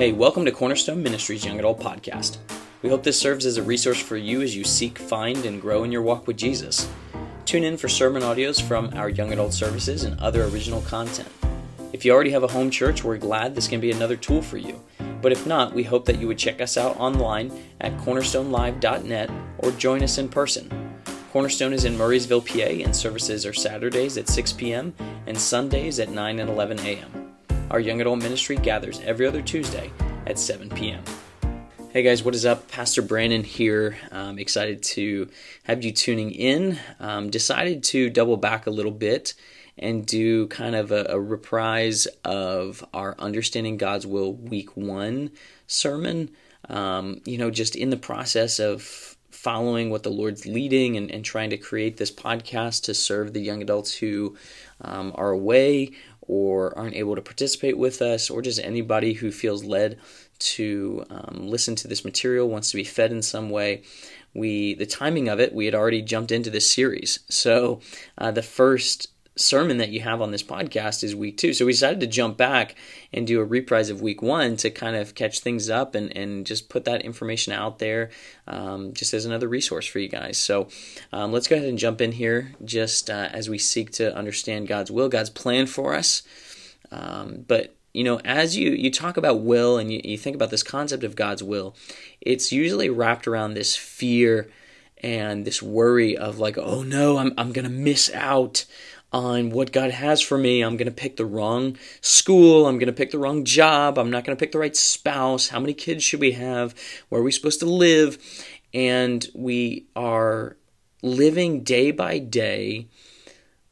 Hey, welcome to Cornerstone Ministries Young Adult Podcast. We hope this serves as a resource for you as you seek, find, and grow in your walk with Jesus. Tune in for sermon audios from our young adult services and other original content. If you already have a home church, we're glad this can be another tool for you. But if not, we hope that you would check us out online at cornerstonelive.net or join us in person. Cornerstone is in Murrysville, PA, and services are Saturdays at 6 p.m. and Sundays at 9 and 11 a.m. Our young adult ministry gathers every other Tuesday at 7 p.m. Hey guys, what is up? Pastor Brandon here. I'm excited to have you tuning in. Um, decided to double back a little bit and do kind of a, a reprise of our Understanding God's Will Week 1 sermon. Um, you know, just in the process of following what the Lord's leading and, and trying to create this podcast to serve the young adults who um, are away or aren't able to participate with us, or just anybody who feels led to um, listen to this material, wants to be fed in some way. We the timing of it, we had already jumped into this series. So uh, the first sermon that you have on this podcast is week two. So we decided to jump back and do a reprise of week one to kind of catch things up and, and just put that information out there um, just as another resource for you guys. So um, let's go ahead and jump in here just uh, as we seek to understand God's will, God's plan for us. Um, but you know, as you, you talk about will and you, you think about this concept of God's will, it's usually wrapped around this fear and this worry of like, oh no, I'm, I'm going to miss out on what God has for me. I'm going to pick the wrong school. I'm going to pick the wrong job. I'm not going to pick the right spouse. How many kids should we have? Where are we supposed to live? And we are living day by day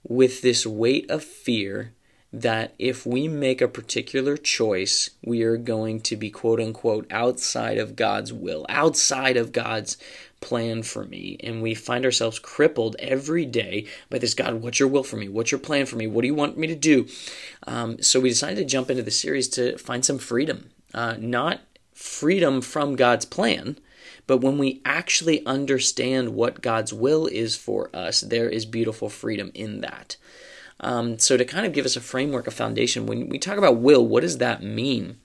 with this weight of fear that if we make a particular choice, we are going to be quote unquote outside of God's will, outside of God's plan for me. And we find ourselves crippled every day by this God, what's your will for me? What's your plan for me? What do you want me to do? Um, so we decided to jump into the series to find some freedom, uh, not freedom from God's plan. But when we actually understand what God's will is for us, there is beautiful freedom in that. Um, so, to kind of give us a framework, a foundation, when we talk about will, what does that mean?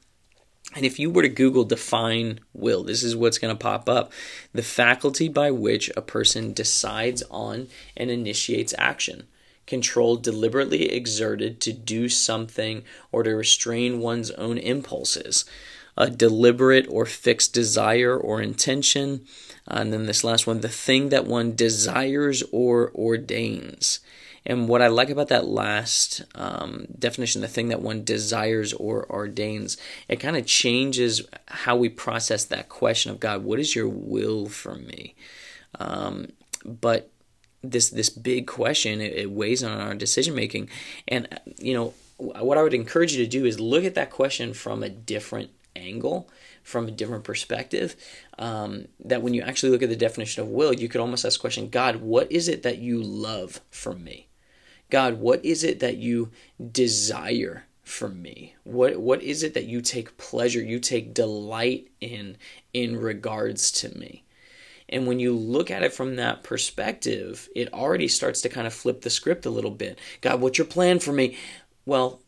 And if you were to Google define will, this is what's going to pop up the faculty by which a person decides on and initiates action. Control deliberately exerted to do something or to restrain one's own impulses. A deliberate or fixed desire or intention. And then this last one, the thing that one desires or ordains. And what I like about that last um, definition, the thing that one desires or ordains, it kind of changes how we process that question of God, what is your will for me? Um, but this this big question, it, it weighs on our decision making. And, you know, what I would encourage you to do is look at that question from a different angle from a different perspective. Um, that when you actually look at the definition of will, you could almost ask the question God, what is it that you love from me? God, what is it that you desire from me? What what is it that you take pleasure, you take delight in in regards to me? And when you look at it from that perspective, it already starts to kind of flip the script a little bit. God, what's your plan for me? Well,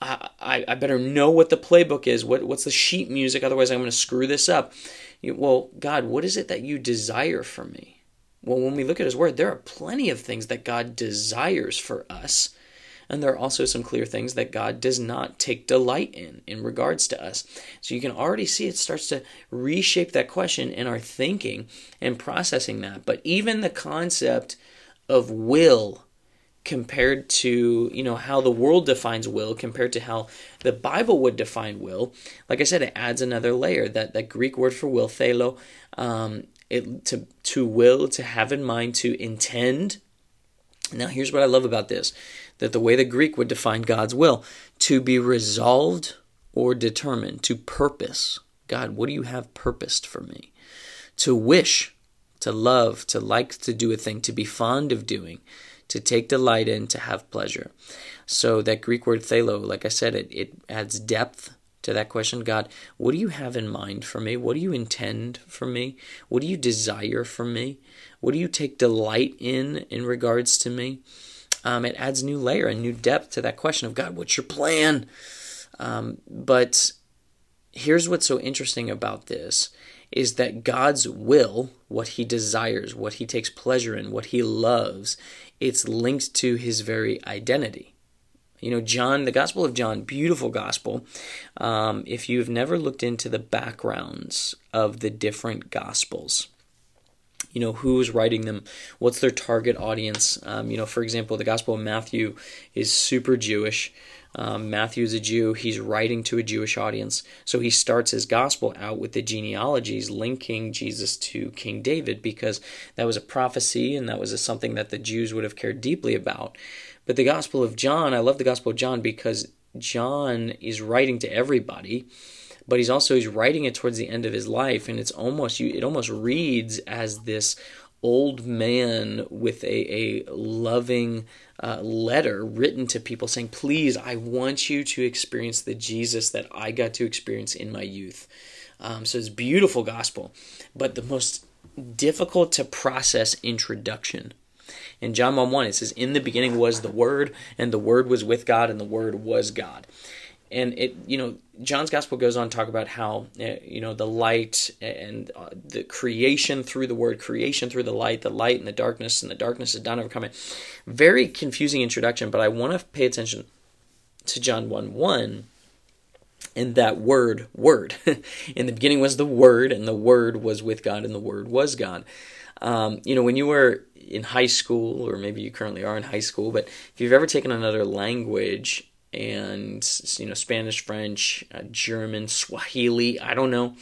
I, I, I better know what the playbook is. What, what's the sheet music? Otherwise, I'm going to screw this up. You, well, God, what is it that you desire from me? Well, when we look at His Word, there are plenty of things that God desires for us. And there are also some clear things that God does not take delight in in regards to us. So you can already see it starts to reshape that question in our thinking and processing that. But even the concept of will compared to you know how the world defines will compared to how the bible would define will like i said it adds another layer that that greek word for will thelo um, it, to to will, to have in mind, to intend. Now, here's what I love about this: that the way the Greek would define God's will, to be resolved or determined, to purpose. God, what do you have purposed for me? To wish, to love, to like to do a thing, to be fond of doing, to take delight in, to have pleasure. So that Greek word thelo, like I said, it, it adds depth to that question God, what do you have in mind for me? What do you intend for me? What do you desire from me? What do you take delight in in regards to me? Um, it adds new layer and new depth to that question of God, what's your plan? Um, but here's what's so interesting about this is that God's will, what he desires, what he takes pleasure in, what he loves, it's linked to his very identity. You know, John, the Gospel of John, beautiful gospel. Um, if you've never looked into the backgrounds of the different gospels, you know who's writing them what's their target audience um, you know for example the gospel of matthew is super jewish um, Matthew's a Jew. He's writing to a Jewish audience. So he starts his gospel out with the genealogies linking Jesus to King David because that was a prophecy and that was a, something that the Jews would have cared deeply about. But the Gospel of John, I love the Gospel of John because John is writing to everybody but he's also he's writing it towards the end of his life and it's almost you it almost reads as this old man with a, a loving uh, letter written to people saying, Please, I want you to experience the Jesus that I got to experience in my youth. Um, so it's beautiful gospel, but the most difficult to process introduction. In John 1 1, it says, In the beginning was the Word, and the Word was with God, and the Word was God. And it you know john's gospel goes on to talk about how uh, you know the light and uh, the creation through the word creation through the light the light and the darkness and the darkness is done overcoming. Very confusing introduction but i want to pay attention to john 1 1 and that word word in the beginning was the word and the word was with god and the word was god um, you know when you were in high school or maybe you currently are in high school but if you've ever taken another language and you know Spanish, French, uh, German, Swahili. I don't know,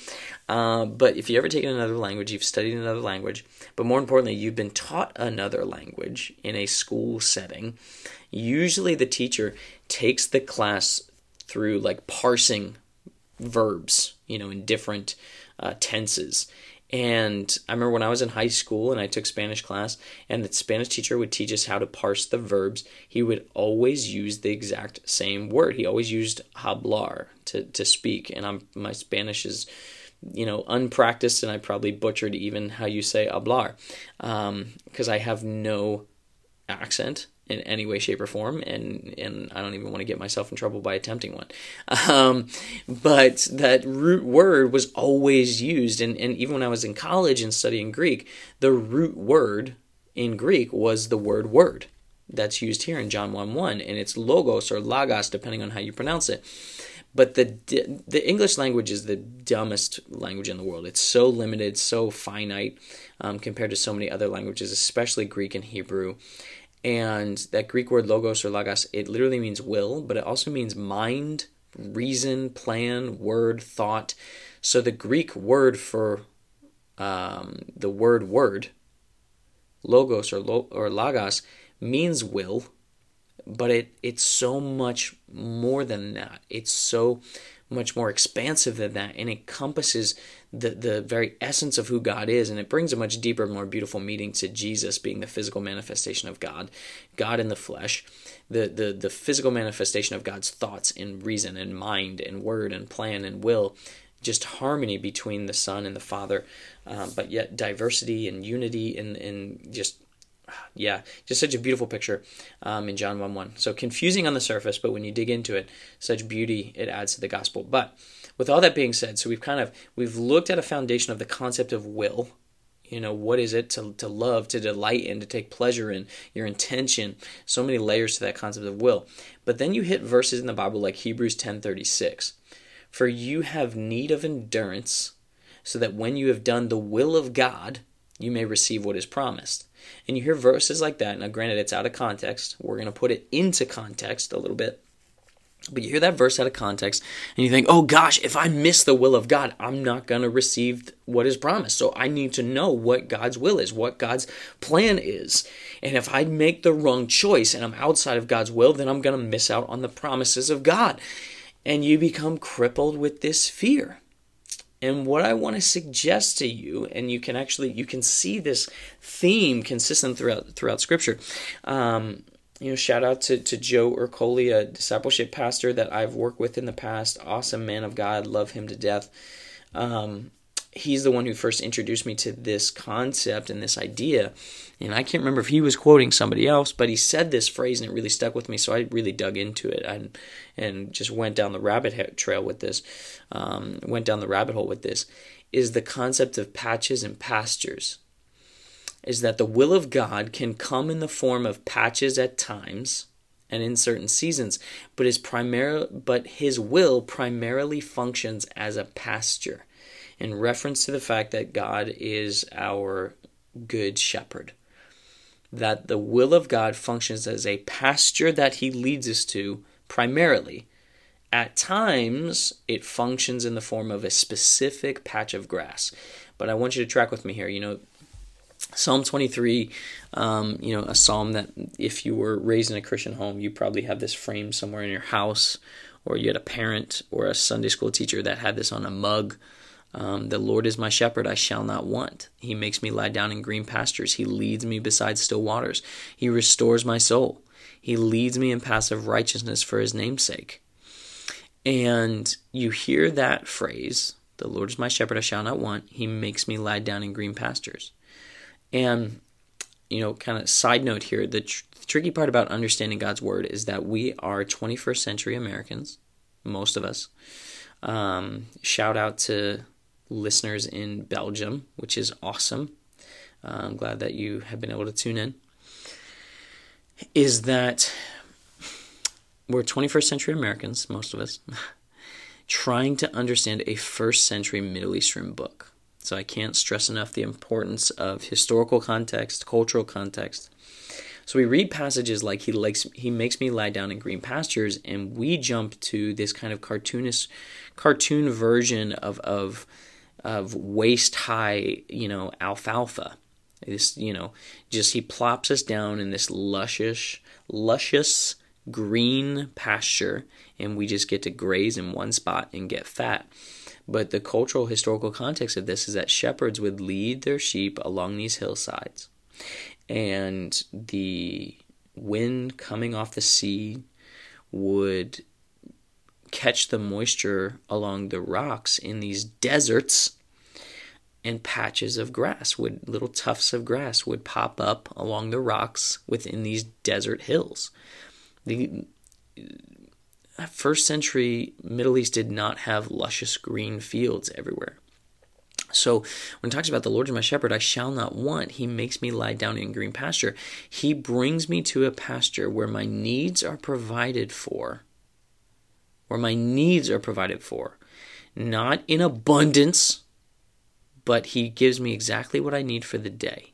uh, but if you ever taken another language, you've studied another language, but more importantly, you've been taught another language in a school setting. Usually, the teacher takes the class through like parsing verbs, you know, in different uh, tenses, and I remember when I was in high school and I took Spanish class, and the Spanish teacher would teach us how to parse the verbs. He would always use the exact same word. He always used hablar to, to speak. And I'm, my Spanish is, you know, unpracticed, and I probably butchered even how you say hablar because um, I have no accent in any way, shape, or form, and and I don't even want to get myself in trouble by attempting one. Um, but that root word was always used, and, and even when I was in college and studying Greek, the root word in Greek was the word word that's used here in John 1 1, and it's logos or logos, depending on how you pronounce it. But the the English language is the dumbest language in the world. It's so limited, so finite um, compared to so many other languages, especially Greek and Hebrew. And that Greek word logos or logos, it literally means will, but it also means mind, reason, plan, word, thought. So the Greek word for um, the word word, logos or, lo- or logos, means will, but it, it's so much more than that. It's so much more expansive than that and encompasses the, the very essence of who God is. And it brings a much deeper, more beautiful meaning to Jesus being the physical manifestation of God, God in the flesh, the, the, the physical manifestation of God's thoughts and reason and mind and word and plan and will. Just harmony between the Son and the Father, uh, but yet diversity and unity and, and just yeah, just such a beautiful picture um, in John 1 1. So confusing on the surface, but when you dig into it, such beauty it adds to the gospel. But with all that being said, so we've kind of we've looked at a foundation of the concept of will. You know, what is it to, to love, to delight in, to take pleasure in, your intention, so many layers to that concept of will. But then you hit verses in the Bible like Hebrews 10:36. For you have need of endurance, so that when you have done the will of God, you may receive what is promised. And you hear verses like that. Now, granted, it's out of context. We're going to put it into context a little bit. But you hear that verse out of context and you think, oh gosh, if I miss the will of God, I'm not going to receive what is promised. So I need to know what God's will is, what God's plan is. And if I make the wrong choice and I'm outside of God's will, then I'm going to miss out on the promises of God. And you become crippled with this fear. And what I want to suggest to you, and you can actually you can see this theme consistent throughout throughout Scripture. Um, you know, shout out to, to Joe Ercoli, a discipleship pastor that I've worked with in the past. Awesome man of God, love him to death. Um, he's the one who first introduced me to this concept and this idea. And I can't remember if he was quoting somebody else, but he said this phrase and it really stuck with me. So I really dug into it and and just went down the rabbit trail with this. Um, went down the rabbit hole with this. Is the concept of patches and pastures. Is that the will of God can come in the form of patches at times and in certain seasons, but his primary but his will primarily functions as a pasture in reference to the fact that God is our good shepherd. That the will of God functions as a pasture that he leads us to primarily. At times, it functions in the form of a specific patch of grass. But I want you to track with me here. You know, Psalm 23, um, you know, a psalm that if you were raised in a Christian home, you probably have this framed somewhere in your house, or you had a parent or a Sunday school teacher that had this on a mug. Um, the Lord is my shepherd, I shall not want. He makes me lie down in green pastures. He leads me beside still waters. He restores my soul. He leads me in paths of righteousness for his name's sake. And you hear that phrase, the Lord is my shepherd, I shall not want. He makes me lie down in green pastures. And, you know, kind of side note here the tr- tricky part about understanding God's word is that we are 21st century Americans, most of us. Um, shout out to listeners in Belgium, which is awesome. Uh, I'm glad that you have been able to tune in. Is that we're 21st century Americans, most of us, trying to understand a first century Middle Eastern book. So I can't stress enough the importance of historical context, cultural context. So we read passages like he likes he makes me lie down in green pastures, and we jump to this kind of cartoonist cartoon version of of of waist high, you know, alfalfa. This, you know, just he plops us down in this luscious, luscious green pasture, and we just get to graze in one spot and get fat. But the cultural historical context of this is that shepherds would lead their sheep along these hillsides, and the wind coming off the sea would catch the moisture along the rocks in these deserts and patches of grass would little tufts of grass would pop up along the rocks within these desert hills the uh, first century Middle East did not have luscious green fields everywhere. So when it talks about the Lord is my shepherd, I shall not want. He makes me lie down in green pasture. He brings me to a pasture where my needs are provided for. Where my needs are provided for. Not in abundance, but He gives me exactly what I need for the day.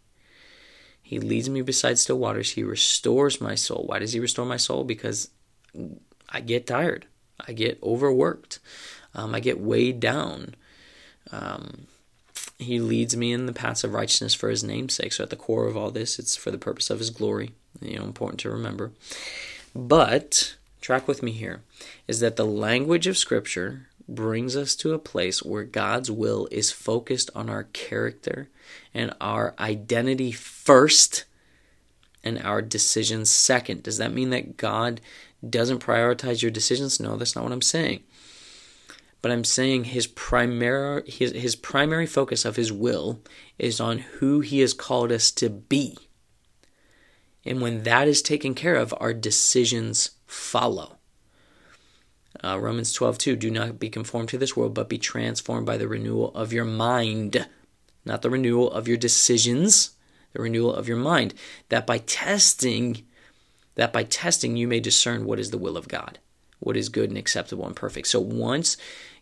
He leads me beside still waters. He restores my soul. Why does He restore my soul? Because I get tired. I get overworked. Um, I get weighed down. Um, he leads me in the paths of righteousness for his namesake. So at the core of all this, it's for the purpose of his glory. You know, important to remember. But track with me here is that the language of Scripture brings us to a place where God's will is focused on our character and our identity first and our decisions second. Does that mean that God doesn't prioritize your decisions. No, that's not what I'm saying. But I'm saying his primary his, his primary focus of his will is on who he has called us to be. And when that is taken care of, our decisions follow. Uh, Romans 12, 2, do not be conformed to this world, but be transformed by the renewal of your mind. Not the renewal of your decisions, the renewal of your mind. That by testing that by testing you may discern what is the will of God, what is good and acceptable and perfect. So once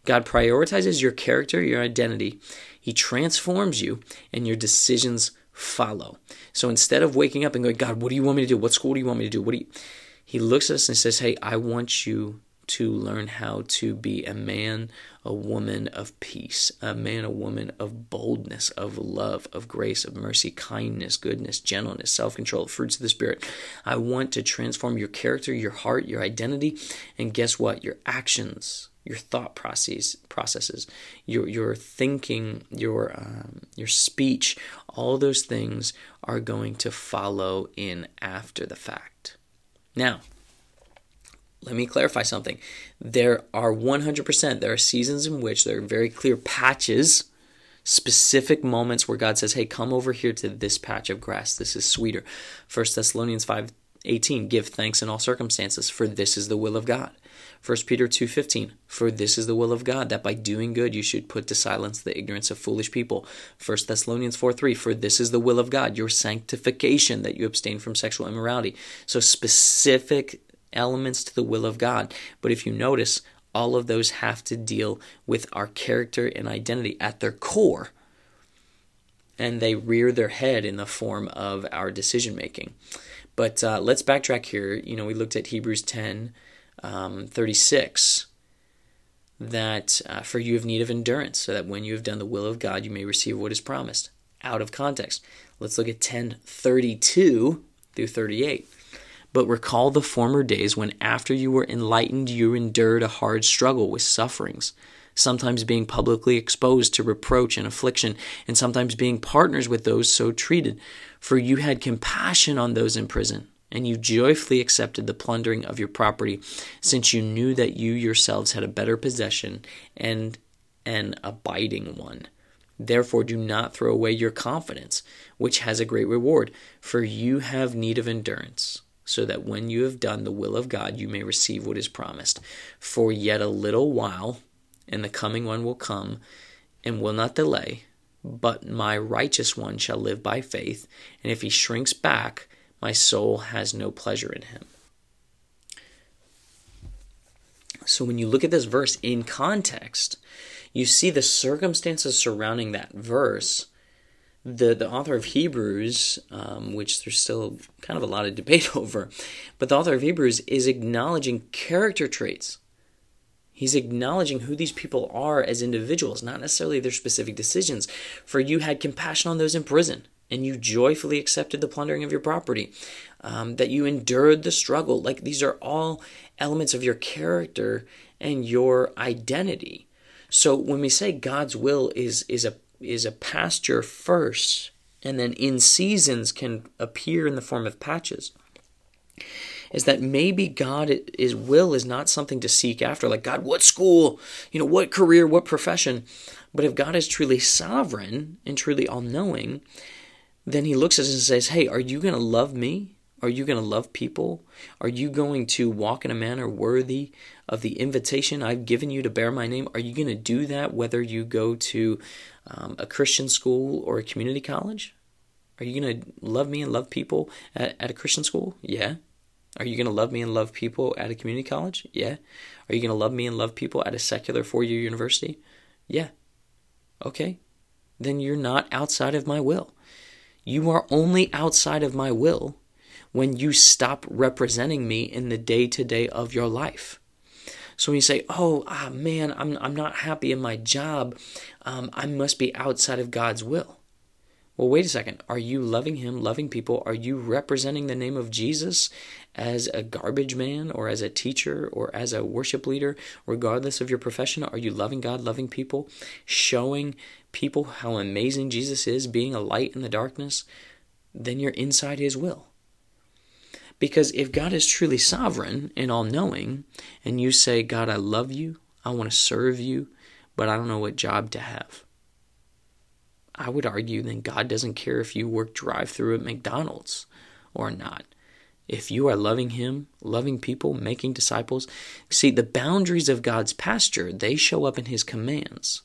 God prioritizes your character, your identity, He transforms you, and your decisions follow. So instead of waking up and going, God, what do you want me to do? What school do you want me to do? What do you? He looks at us and says, Hey, I want you to learn how to be a man, a woman of peace, a man, a woman of boldness, of love, of grace, of mercy, kindness, goodness, gentleness, self control, fruits of the Spirit. I want to transform your character, your heart, your identity, and guess what? Your actions. Your thought processes, processes, your your thinking, your um, your speech, all those things are going to follow in after the fact. Now, let me clarify something. There are 100%, there are seasons in which there are very clear patches Specific moments where God says, "Hey, come over here to this patch of grass. This is sweeter." 1 Thessalonians 5:18, "Give thanks in all circumstances, for this is the will of God." 1 Peter 2:15 For this is the will of God that by doing good you should put to silence the ignorance of foolish people. 1 Thessalonians 4:3 For this is the will of God your sanctification that you abstain from sexual immorality. So specific elements to the will of God. But if you notice all of those have to deal with our character and identity at their core. And they rear their head in the form of our decision making. But uh, let's backtrack here. You know, we looked at Hebrews 10 um, 36 that uh, for you have need of endurance, so that when you have done the will of God, you may receive what is promised. Out of context. Let's look at 1032 through 38. But recall the former days when, after you were enlightened, you endured a hard struggle with sufferings, sometimes being publicly exposed to reproach and affliction, and sometimes being partners with those so treated. For you had compassion on those in prison and you joyfully accepted the plundering of your property, since you knew that you yourselves had a better possession and an abiding one. Therefore, do not throw away your confidence, which has a great reward, for you have need of endurance, so that when you have done the will of God, you may receive what is promised. For yet a little while, and the coming one will come, and will not delay. But my righteous one shall live by faith, and if he shrinks back, my soul has no pleasure in him. So when you look at this verse in context, you see the circumstances surrounding that verse. The, the author of Hebrews, um, which there's still kind of a lot of debate over, but the author of Hebrews is acknowledging character traits. He's acknowledging who these people are as individuals, not necessarily their specific decisions. For you had compassion on those in prison and you joyfully accepted the plundering of your property, um, that you endured the struggle. Like these are all elements of your character and your identity. So when we say God's will is is a is a pasture first, and then in seasons can appear in the form of patches, is that maybe God is will is not something to seek after. Like God, what school, you know, what career, what profession. But if God is truly sovereign and truly all knowing, then he looks at us and says, Hey, are you going to love me? Are you going to love people? Are you going to walk in a manner worthy of the invitation I've given you to bear my name? Are you going to do that whether you go to um, a Christian school or a community college? Are you going to love me and love people at, at a Christian school? Yeah. Are you going to love me and love people at a community college? Yeah. Are you going to love me and love people at a secular four year university? Yeah. Okay. Then you're not outside of my will. You are only outside of my will when you stop representing me in the day to day of your life. So when you say, "Oh, ah, man, I'm I'm not happy in my job," um, I must be outside of God's will. Well, wait a second. Are you loving Him, loving people? Are you representing the name of Jesus as a garbage man, or as a teacher, or as a worship leader, regardless of your profession? Are you loving God, loving people, showing people how amazing Jesus is, being a light in the darkness, then you're inside His will. Because if God is truly sovereign and all knowing, and you say, God, I love you, I want to serve you, but I don't know what job to have, I would argue then God doesn't care if you work drive through at McDonald's or not. If you are loving Him, loving people, making disciples, see, the boundaries of God's pasture, they show up in His commands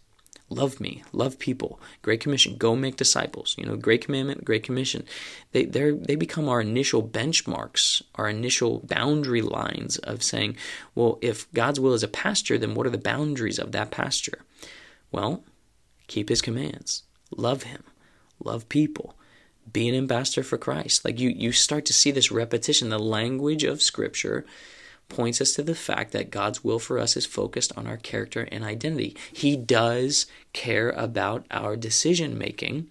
love me, love people. Great Commission, go make disciples. You know, Great Commandment, Great Commission. They they they become our initial benchmarks, our initial boundary lines of saying, well, if God's will is a pasture, then what are the boundaries of that pasture? Well, keep His commands, love Him, love people. Be an ambassador for Christ. Like you, you start to see this repetition. The language of Scripture points us to the fact that God's will for us is focused on our character and identity. He does care about our decision making,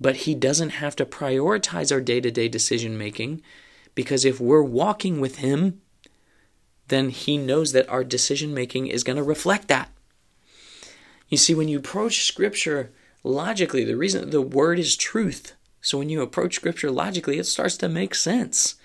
but He doesn't have to prioritize our day to day decision making because if we're walking with Him, then He knows that our decision making is going to reflect that. You see, when you approach Scripture logically, the reason the Word is truth. So when you approach Scripture logically, it starts to make sense.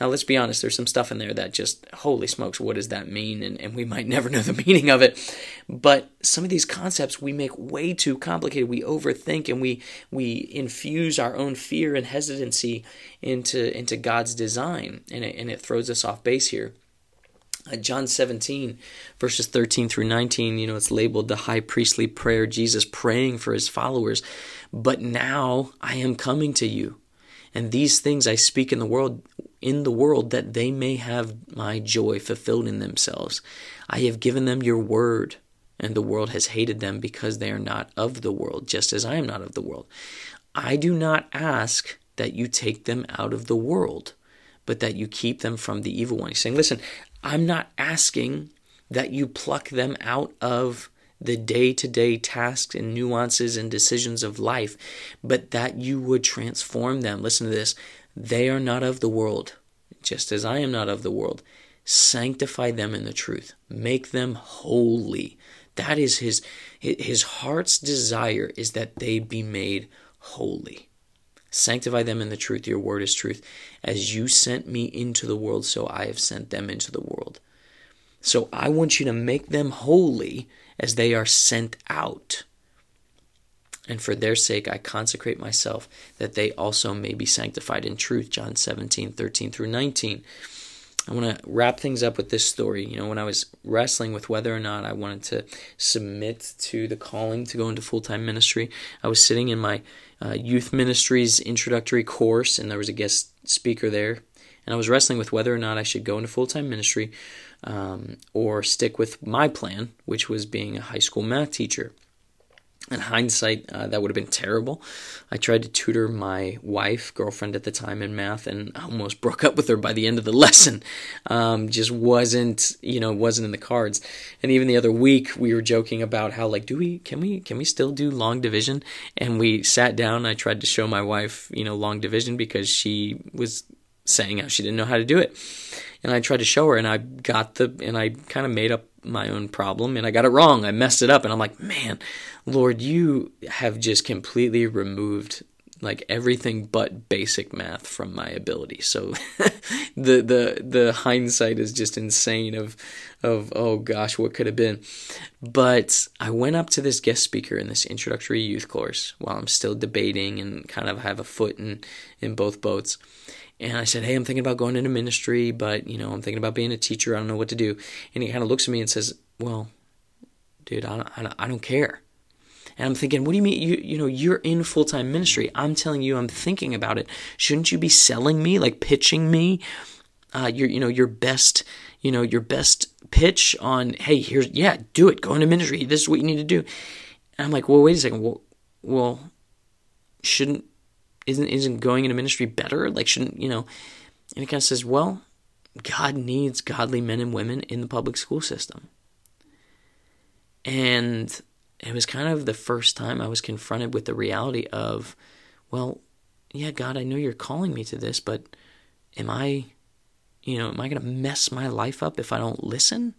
Now, let's be honest, there's some stuff in there that just, holy smokes, what does that mean? And, and we might never know the meaning of it. But some of these concepts we make way too complicated. We overthink and we, we infuse our own fear and hesitancy into, into God's design, and it, and it throws us off base here. Uh, John 17, verses 13 through 19, you know, it's labeled the high priestly prayer, Jesus praying for his followers. But now I am coming to you, and these things I speak in the world in the world that they may have my joy fulfilled in themselves. I have given them your word, and the world has hated them because they are not of the world, just as I am not of the world. I do not ask that you take them out of the world, but that you keep them from the evil one. He's saying, listen, I'm not asking that you pluck them out of the day to day tasks and nuances and decisions of life, but that you would transform them. Listen to this they are not of the world, just as I am not of the world. Sanctify them in the truth. Make them holy. That is his his heart's desire is that they be made holy. Sanctify them in the truth. Your word is truth. As you sent me into the world, so I have sent them into the world. So I want you to make them holy as they are sent out. And for their sake I consecrate myself, that they also may be sanctified in truth. John 17, 13 through 19. I want to wrap things up with this story. You know, when I was wrestling with whether or not I wanted to submit to the calling to go into full time ministry, I was sitting in my uh, youth ministries introductory course, and there was a guest speaker there. And I was wrestling with whether or not I should go into full time ministry um, or stick with my plan, which was being a high school math teacher. In hindsight, uh, that would have been terrible. I tried to tutor my wife, girlfriend at the time, in math, and almost broke up with her by the end of the lesson. Um, just wasn't, you know, wasn't in the cards. And even the other week, we were joking about how, like, do we, can we, can we still do long division? And we sat down. I tried to show my wife, you know, long division because she was saying how she didn't know how to do it. And I tried to show her, and I got the, and I kind of made up my own problem, and I got it wrong. I messed it up, and I'm like, man Lord, you have just completely removed like everything but basic math from my ability. So the the the hindsight is just insane of of oh gosh, what could have been. But I went up to this guest speaker in this introductory youth course while I'm still debating and kind of have a foot in in both boats. And I said, "Hey, I'm thinking about going into ministry, but you know, I'm thinking about being a teacher. I don't know what to do." And he kind of looks at me and says, "Well, dude, I don't, I don't care." And I'm thinking, what do you mean? You, you know, you're in full time ministry. I'm telling you, I'm thinking about it. Shouldn't you be selling me, like pitching me, uh, your, you know, your best, you know, your best pitch on, hey, here's, yeah, do it. Go into ministry. This is what you need to do. And I'm like, well, wait a second. Well, well, shouldn't, isn't, isn't going into ministry better? Like, shouldn't, you know, and he kind of says, well, God needs godly men and women in the public school system. And it was kind of the first time I was confronted with the reality of, well, yeah, God, I know you're calling me to this, but am I, you know, am I going to mess my life up if I don't listen?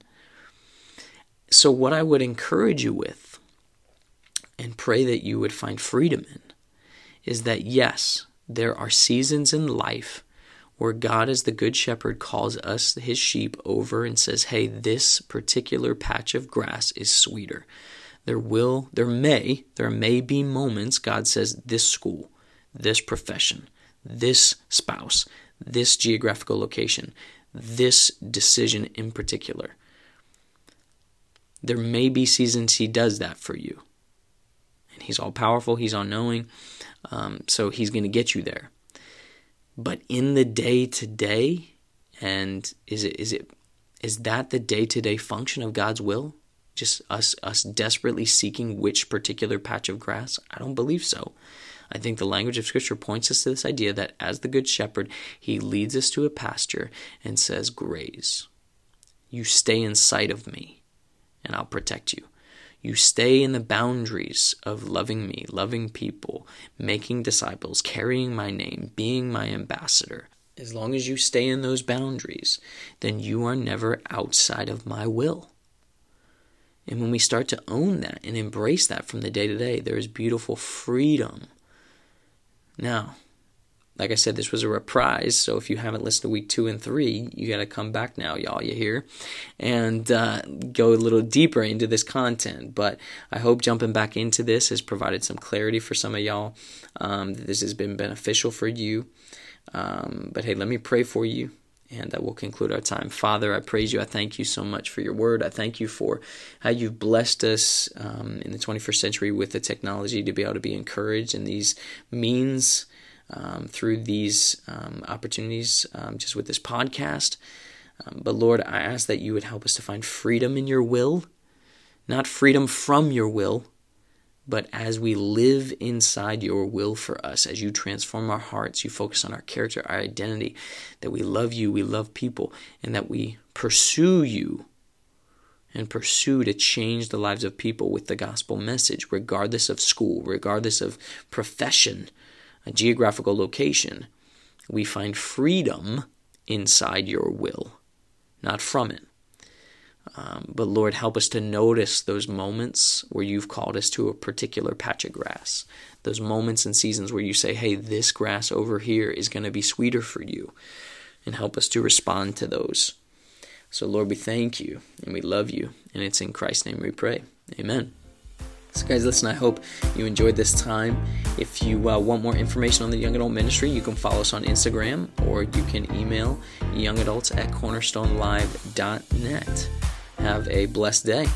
So, what I would encourage you with and pray that you would find freedom in is that, yes, there are seasons in life where God, as the Good Shepherd, calls us, his sheep, over and says, hey, this particular patch of grass is sweeter there will, there may, there may be moments God says this school, this profession, this spouse, this geographical location, this decision in particular. There may be seasons He does that for you. And He's all powerful, He's all knowing, um, so He's going to get you there. But in the day to day, and is it is it is that the day to day function of God's will? just us us desperately seeking which particular patch of grass? I don't believe so. I think the language of Scripture points us to this idea that as the Good Shepherd, He leads us to a pasture and says, Graze. You stay in sight of me, and I'll protect you. You stay in the boundaries of loving me, loving people, making disciples, carrying my name, being my ambassador. As long as you stay in those boundaries, then you are never outside of my will. And when we start to own that and embrace that from the day to day, there is beautiful freedom. Now, like I said, this was a reprise. So if you haven't listened to week two and three, you got to come back now, y'all. You hear? And uh, go a little deeper into this content. But I hope jumping back into this has provided some clarity for some of y'all. Um, this has been beneficial for you. Um, but hey, let me pray for you and that will conclude our time. Father, I praise you. I thank you so much for your word. I thank you for how you've blessed us um, in the 21st century with the technology to be able to be encouraged in these means um, through these um, opportunities, um, just with this podcast. Um, but Lord, I ask that you would help us to find freedom in your will, not freedom from your will, but as we live inside your will for us, as you transform our hearts, you focus on our character, our identity, that we love you, we love people, and that we pursue you and pursue to change the lives of people with the gospel message, regardless of school, regardless of profession, a geographical location, we find freedom inside your will, not from it. Um, but Lord, help us to notice those moments where you've called us to a particular patch of grass. Those moments and seasons where you say, hey, this grass over here is going to be sweeter for you. And help us to respond to those. So, Lord, we thank you and we love you. And it's in Christ's name we pray. Amen. So, guys, listen, I hope you enjoyed this time. If you uh, want more information on the Young Adult Ministry, you can follow us on Instagram or you can email youngadults at cornerstonelive.net. Have a blessed day.